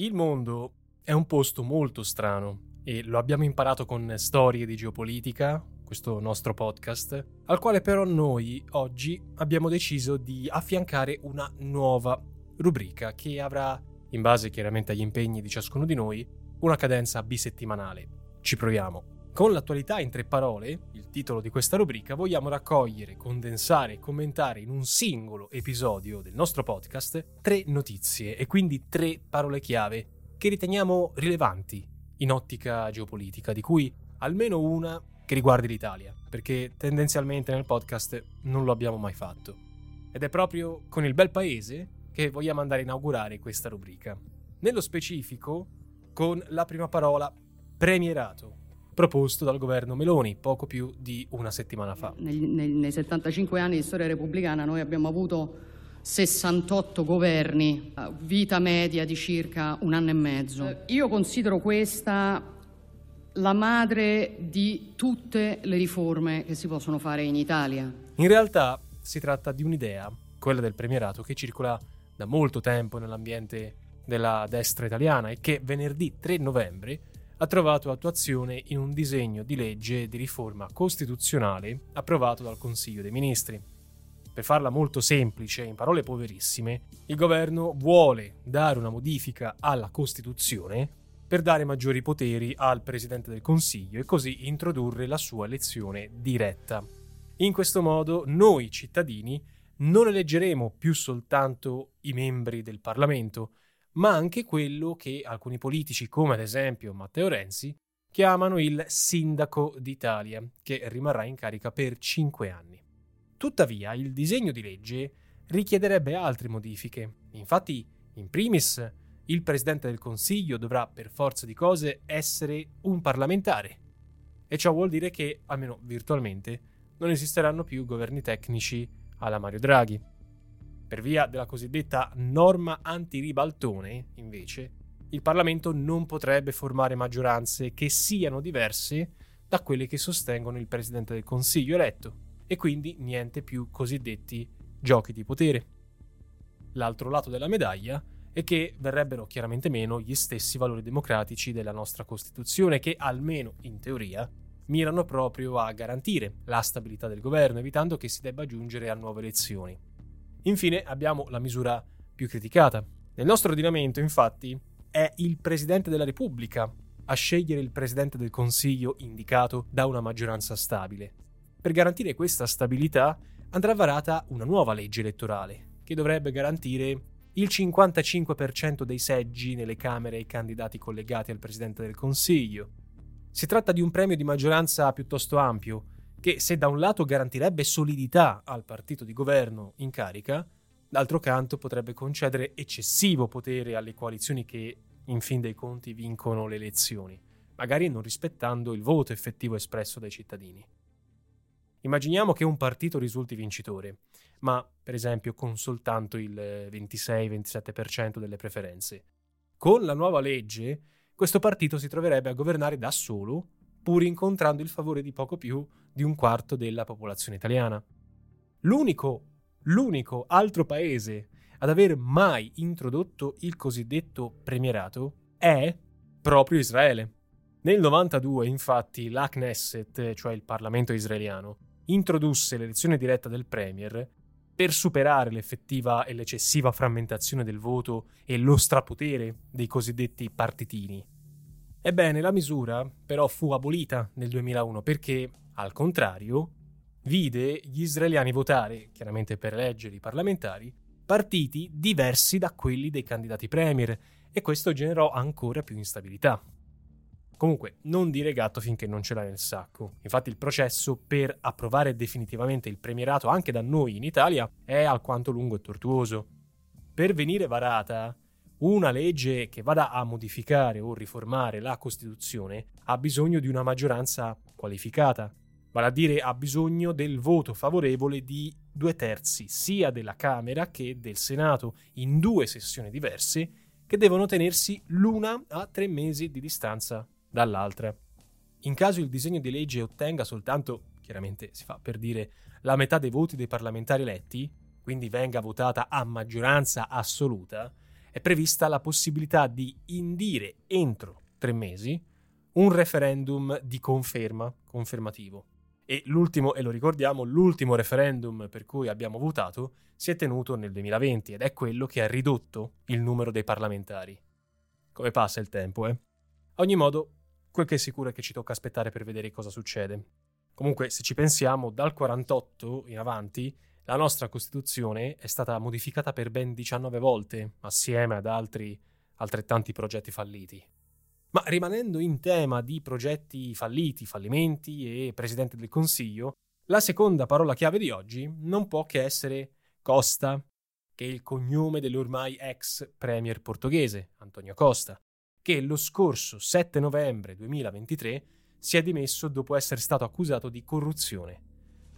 Il mondo è un posto molto strano e lo abbiamo imparato con storie di geopolitica, questo nostro podcast, al quale però noi oggi abbiamo deciso di affiancare una nuova rubrica che avrà, in base chiaramente agli impegni di ciascuno di noi, una cadenza bisettimanale. Ci proviamo. Con l'attualità in tre parole, il titolo di questa rubrica, vogliamo raccogliere, condensare e commentare in un singolo episodio del nostro podcast tre notizie e quindi tre parole chiave che riteniamo rilevanti in ottica geopolitica, di cui almeno una che riguardi l'Italia, perché tendenzialmente nel podcast non lo abbiamo mai fatto. Ed è proprio con il bel paese che vogliamo andare a inaugurare questa rubrica. Nello specifico, con la prima parola premierato, proposto dal governo Meloni poco più di una settimana fa. Nei, nei, nei 75 anni di storia repubblicana noi abbiamo avuto 68 governi, vita media di circa un anno e mezzo. Eh, io considero questa la madre di tutte le riforme che si possono fare in Italia. In realtà si tratta di un'idea, quella del premierato, che circola da molto tempo nell'ambiente della destra italiana e che venerdì 3 novembre ha trovato attuazione in un disegno di legge di riforma costituzionale approvato dal Consiglio dei Ministri. Per farla molto semplice, in parole poverissime, il governo vuole dare una modifica alla Costituzione per dare maggiori poteri al Presidente del Consiglio e così introdurre la sua elezione diretta. In questo modo noi cittadini non eleggeremo più soltanto i membri del Parlamento, ma anche quello che alcuni politici, come ad esempio Matteo Renzi, chiamano il Sindaco d'Italia, che rimarrà in carica per cinque anni. Tuttavia, il disegno di legge richiederebbe altre modifiche. Infatti, in primis, il Presidente del Consiglio dovrà per forza di cose essere un parlamentare. E ciò vuol dire che, almeno virtualmente, non esisteranno più governi tecnici alla Mario Draghi. Per via della cosiddetta norma antiribaltone, invece, il Parlamento non potrebbe formare maggioranze che siano diverse da quelle che sostengono il Presidente del Consiglio eletto, e quindi niente più cosiddetti giochi di potere. L'altro lato della medaglia è che verrebbero chiaramente meno gli stessi valori democratici della nostra Costituzione che, almeno in teoria, mirano proprio a garantire la stabilità del governo, evitando che si debba giungere a nuove elezioni. Infine abbiamo la misura più criticata. Nel nostro ordinamento, infatti, è il Presidente della Repubblica a scegliere il Presidente del Consiglio indicato da una maggioranza stabile. Per garantire questa stabilità andrà varata una nuova legge elettorale, che dovrebbe garantire il 55% dei seggi nelle Camere ai candidati collegati al Presidente del Consiglio. Si tratta di un premio di maggioranza piuttosto ampio, che se da un lato garantirebbe solidità al partito di governo in carica, d'altro canto potrebbe concedere eccessivo potere alle coalizioni che, in fin dei conti, vincono le elezioni, magari non rispettando il voto effettivo espresso dai cittadini. Immaginiamo che un partito risulti vincitore, ma per esempio con soltanto il 26-27% delle preferenze. Con la nuova legge, questo partito si troverebbe a governare da solo pur incontrando il favore di poco più di un quarto della popolazione italiana. L'unico, l'unico altro paese ad aver mai introdotto il cosiddetto premierato è proprio Israele. Nel 92, infatti, la Knesset, cioè il Parlamento israeliano, introdusse l'elezione diretta del Premier per superare l'effettiva e l'eccessiva frammentazione del voto e lo strapotere dei cosiddetti partitini. Ebbene, la misura però fu abolita nel 2001 perché, al contrario, vide gli israeliani votare, chiaramente per eleggere i parlamentari, partiti diversi da quelli dei candidati premier e questo generò ancora più instabilità. Comunque, non dire gatto finché non ce l'hai nel sacco. Infatti il processo per approvare definitivamente il premierato anche da noi in Italia è alquanto lungo e tortuoso. Per venire varata, una legge che vada a modificare o riformare la Costituzione ha bisogno di una maggioranza qualificata, vale a dire ha bisogno del voto favorevole di due terzi sia della Camera che del Senato in due sessioni diverse che devono tenersi l'una a tre mesi di distanza dall'altra. In caso il disegno di legge ottenga soltanto, chiaramente si fa per dire, la metà dei voti dei parlamentari eletti, quindi venga votata a maggioranza assoluta, è prevista la possibilità di indire entro tre mesi un referendum di conferma, confermativo. E l'ultimo, e lo ricordiamo, l'ultimo referendum per cui abbiamo votato si è tenuto nel 2020 ed è quello che ha ridotto il numero dei parlamentari. Come passa il tempo, eh? A ogni modo, quel che è sicuro è che ci tocca aspettare per vedere cosa succede. Comunque, se ci pensiamo, dal 48 in avanti, la nostra Costituzione è stata modificata per ben 19 volte, assieme ad altri altrettanti progetti falliti. Ma rimanendo in tema di progetti falliti, fallimenti e Presidente del Consiglio, la seconda parola chiave di oggi non può che essere Costa, che è il cognome dell'ormai ex premier portoghese, Antonio Costa, che lo scorso 7 novembre 2023 si è dimesso dopo essere stato accusato di corruzione.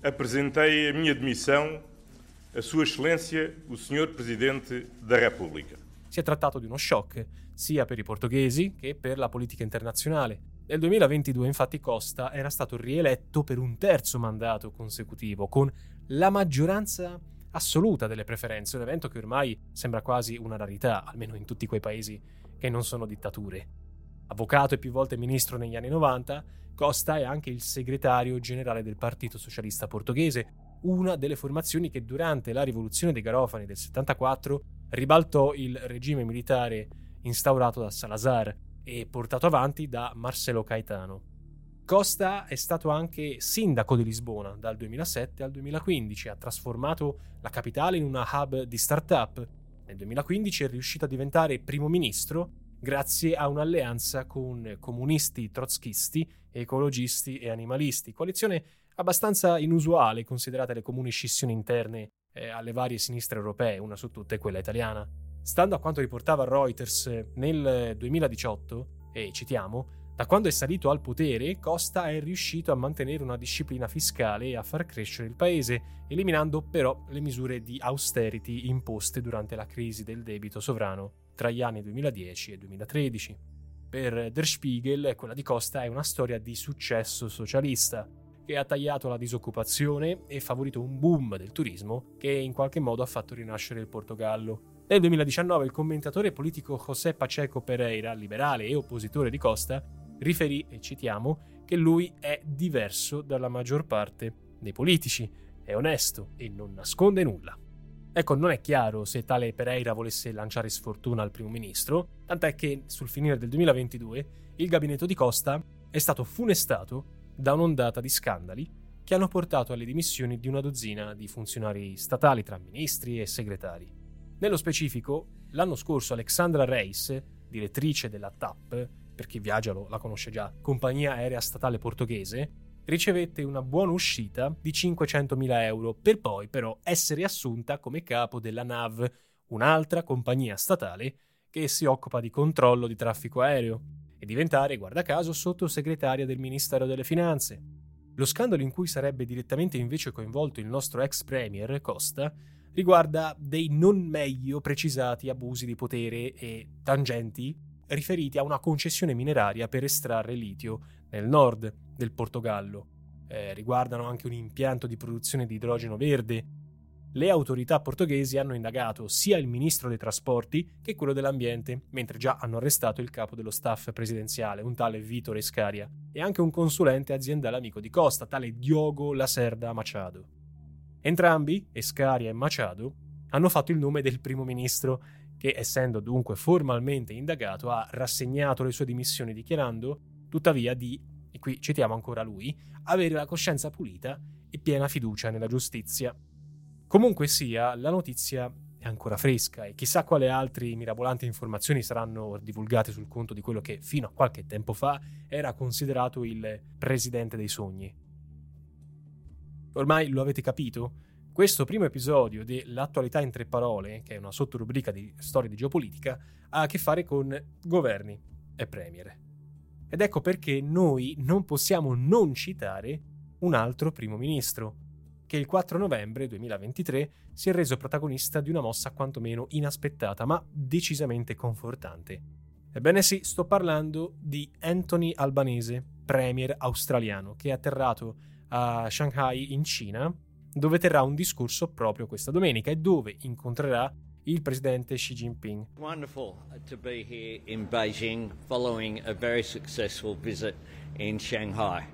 Apresentei a minha demissão a Sua Excelência, o Sr. Presidente da Repubblica. Si è trattato di uno shock sia per i portoghesi che per la politica internazionale. Nel 2022 infatti Costa era stato rieletto per un terzo mandato consecutivo, con la maggioranza assoluta delle preferenze, un evento che ormai sembra quasi una rarità, almeno in tutti quei paesi che non sono dittature. Avvocato e più volte ministro negli anni 90, Costa è anche il segretario generale del Partito Socialista Portoghese, una delle formazioni che durante la rivoluzione dei Garofani del 74 ribaltò il regime militare instaurato da Salazar e portato avanti da Marcelo Caetano. Costa è stato anche sindaco di Lisbona dal 2007 al 2015, ha trasformato la capitale in una hub di start-up. Nel 2015 è riuscito a diventare primo ministro grazie a un'alleanza con comunisti trotskisti, ecologisti e animalisti, coalizione abbastanza inusuale considerate le comuni scissioni interne eh, alle varie sinistre europee, una su tutte quella italiana. Stando a quanto riportava Reuters nel 2018, e citiamo, da quando è salito al potere, Costa è riuscito a mantenere una disciplina fiscale e a far crescere il paese, eliminando però le misure di austerity imposte durante la crisi del debito sovrano tra gli anni 2010 e 2013. Per Der Spiegel, quella di Costa è una storia di successo socialista, che ha tagliato la disoccupazione e favorito un boom del turismo che in qualche modo ha fatto rinascere il Portogallo. Nel 2019 il commentatore politico José Pacheco Pereira, liberale e oppositore di Costa, riferì, e citiamo, che lui è diverso dalla maggior parte dei politici, è onesto e non nasconde nulla. Ecco, non è chiaro se tale Pereira volesse lanciare sfortuna al primo ministro, tant'è che sul finire del 2022 il gabinetto di Costa è stato funestato da un'ondata di scandali che hanno portato alle dimissioni di una dozzina di funzionari statali tra ministri e segretari. Nello specifico, l'anno scorso Alexandra Reis, direttrice della TAP, per chi viaggia lo, la conosce già, compagnia aerea statale portoghese, ricevette una buona uscita di 500.000 euro per poi però essere assunta come capo della NAV, un'altra compagnia statale che si occupa di controllo di traffico aereo e diventare, guarda caso, sottosegretaria del Ministero delle Finanze. Lo scandalo in cui sarebbe direttamente invece coinvolto il nostro ex premier Costa riguarda dei non meglio precisati abusi di potere e tangenti riferiti a una concessione mineraria per estrarre litio nel nord del Portogallo. Eh, riguardano anche un impianto di produzione di idrogeno verde le autorità portoghesi hanno indagato sia il ministro dei trasporti che quello dell'ambiente, mentre già hanno arrestato il capo dello staff presidenziale, un tale Vito Rescaria, e anche un consulente aziendale amico di Costa, tale Diogo Lacerda Machado. Entrambi, Escaria e Machado, hanno fatto il nome del primo ministro, che, essendo dunque formalmente indagato, ha rassegnato le sue dimissioni dichiarando, tuttavia, di, e qui citiamo ancora lui, avere la coscienza pulita e piena fiducia nella giustizia. Comunque sia, la notizia è ancora fresca e chissà quale altre mirabolanti informazioni saranno divulgate sul conto di quello che fino a qualche tempo fa era considerato il presidente dei sogni. Ormai lo avete capito? Questo primo episodio dell'attualità in tre parole, che è una sottorubrica di storia di geopolitica, ha a che fare con governi e premier. Ed ecco perché noi non possiamo non citare un altro primo ministro, che il 4 novembre 2023 si è reso protagonista di una mossa quantomeno inaspettata ma decisamente confortante. Ebbene sì, sto parlando di Anthony Albanese, premier australiano, che è atterrato a Shanghai in Cina, dove terrà un discorso proprio questa domenica e dove incontrerà il presidente Xi Jinping. Wonderful to be here in Beijing following a very successful visit in Shanghai.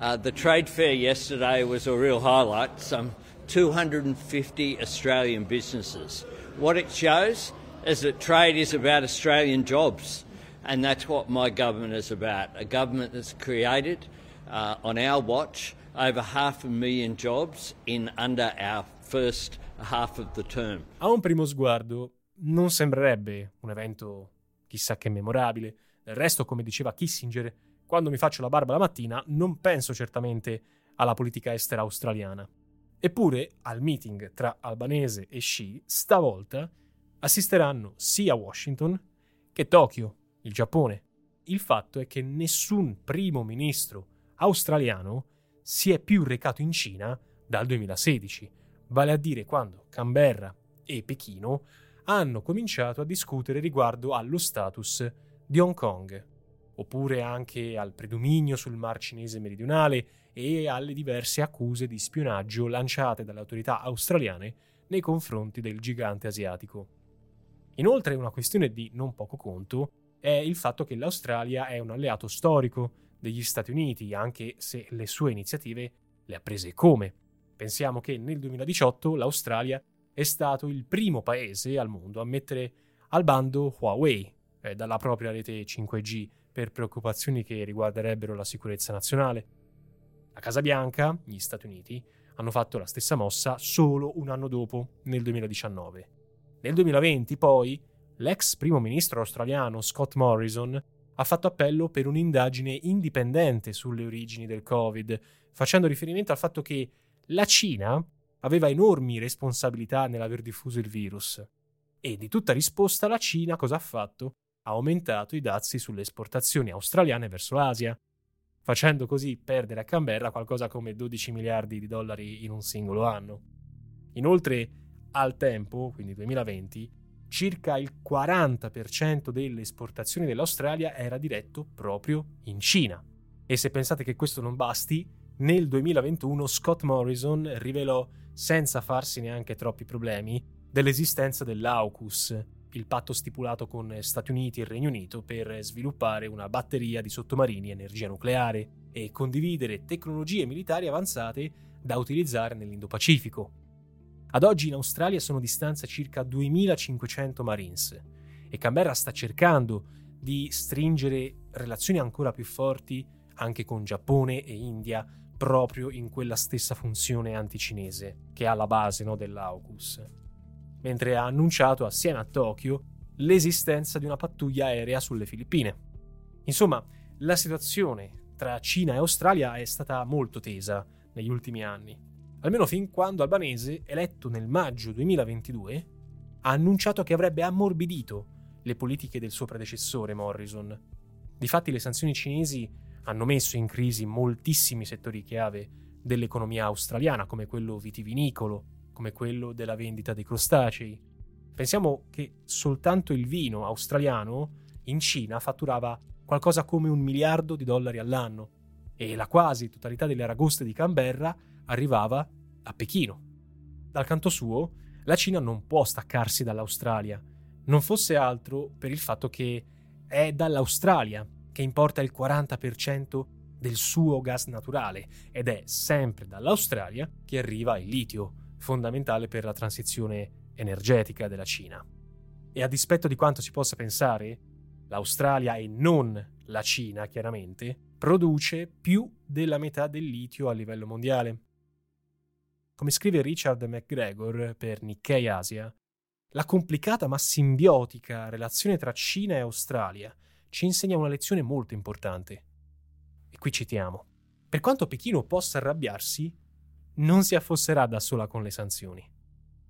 Uh, the trade fair yesterday was a real highlight. Some 250 Australian businesses. What it shows is that trade is about Australian jobs, and that's what my government is about. A government that's created uh, on our watch over half a million jobs in under our first half of the term. A un primo sguardo non sembrerebbe un evento chissà che memorabile. Del resto, come diceva Kissinger, quando mi faccio la barba la mattina non penso certamente alla politica estera australiana. Eppure, al meeting tra Albanese e Xi, stavolta assisteranno sia Washington che Tokyo, il Giappone. Il fatto è che nessun primo ministro australiano si è più recato in Cina dal 2016, vale a dire quando Canberra e Pechino hanno cominciato a discutere riguardo allo status di Hong Kong, oppure anche al predominio sul Mar Cinese meridionale e alle diverse accuse di spionaggio lanciate dalle autorità australiane nei confronti del gigante asiatico. Inoltre una questione di non poco conto è il fatto che l'Australia è un alleato storico degli Stati Uniti, anche se le sue iniziative le ha prese come. Pensiamo che nel 2018 l'Australia è stato il primo paese al mondo a mettere al bando Huawei eh, dalla propria rete 5G per preoccupazioni che riguarderebbero la sicurezza nazionale. La Casa Bianca, gli Stati Uniti, hanno fatto la stessa mossa solo un anno dopo, nel 2019. Nel 2020, poi, l'ex primo ministro australiano Scott Morrison ha fatto appello per un'indagine indipendente sulle origini del Covid, facendo riferimento al fatto che la Cina aveva enormi responsabilità nell'aver diffuso il virus. E di tutta risposta la Cina cosa ha fatto? Ha aumentato i dazi sulle esportazioni australiane verso l'Asia, facendo così perdere a Canberra qualcosa come 12 miliardi di dollari in un singolo anno. Inoltre, al tempo, quindi 2020, circa il 40% delle esportazioni dell'Australia era diretto proprio in Cina. E se pensate che questo non basti, nel 2021 Scott Morrison rivelò, senza farsi neanche troppi problemi, dell'esistenza dell'AUKUS, il patto stipulato con Stati Uniti e Regno Unito per sviluppare una batteria di sottomarini a energia nucleare e condividere tecnologie militari avanzate da utilizzare nell'Indo-Pacifico. Ad oggi in Australia sono di stanza circa 2500 Marines e Canberra sta cercando di stringere relazioni ancora più forti anche con Giappone e India proprio in quella stessa funzione anticinese che è alla base no, dell'AUKUS, mentre ha annunciato assieme a Tokyo l'esistenza di una pattuglia aerea sulle Filippine. Insomma, la situazione tra Cina e Australia è stata molto tesa negli ultimi anni almeno fin quando Albanese, eletto nel maggio 2022, ha annunciato che avrebbe ammorbidito le politiche del suo predecessore Morrison. Difatti le sanzioni cinesi hanno messo in crisi moltissimi settori chiave dell'economia australiana, come quello vitivinicolo, come quello della vendita dei crostacei. Pensiamo che soltanto il vino australiano in Cina fatturava qualcosa come un miliardo di dollari all'anno e la quasi totalità delle aragoste di Canberra arrivava a Pechino. Dal canto suo, la Cina non può staccarsi dall'Australia, non fosse altro per il fatto che è dall'Australia che importa il 40% del suo gas naturale ed è sempre dall'Australia che arriva il litio, fondamentale per la transizione energetica della Cina. E a dispetto di quanto si possa pensare, l'Australia e non la Cina, chiaramente, produce più della metà del litio a livello mondiale. Come scrive Richard McGregor per Nikkei Asia, la complicata ma simbiotica relazione tra Cina e Australia ci insegna una lezione molto importante. E qui citiamo. Per quanto Pechino possa arrabbiarsi, non si affosserà da sola con le sanzioni.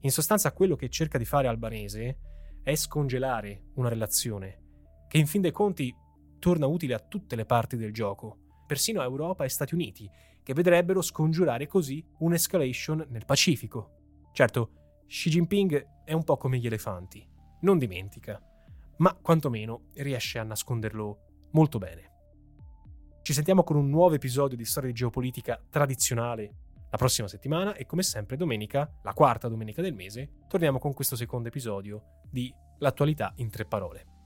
In sostanza quello che cerca di fare Albanese è scongelare una relazione che in fin dei conti torna utile a tutte le parti del gioco, persino a Europa e Stati Uniti, che vedrebbero scongiurare così un'escalation nel Pacifico. Certo, Xi Jinping è un po' come gli elefanti, non dimentica, ma quantomeno riesce a nasconderlo molto bene. Ci sentiamo con un nuovo episodio di Storia di Geopolitica tradizionale, La prossima settimana e come sempre domenica, la quarta domenica del mese, torniamo con questo secondo episodio di L'attualità in tre parole.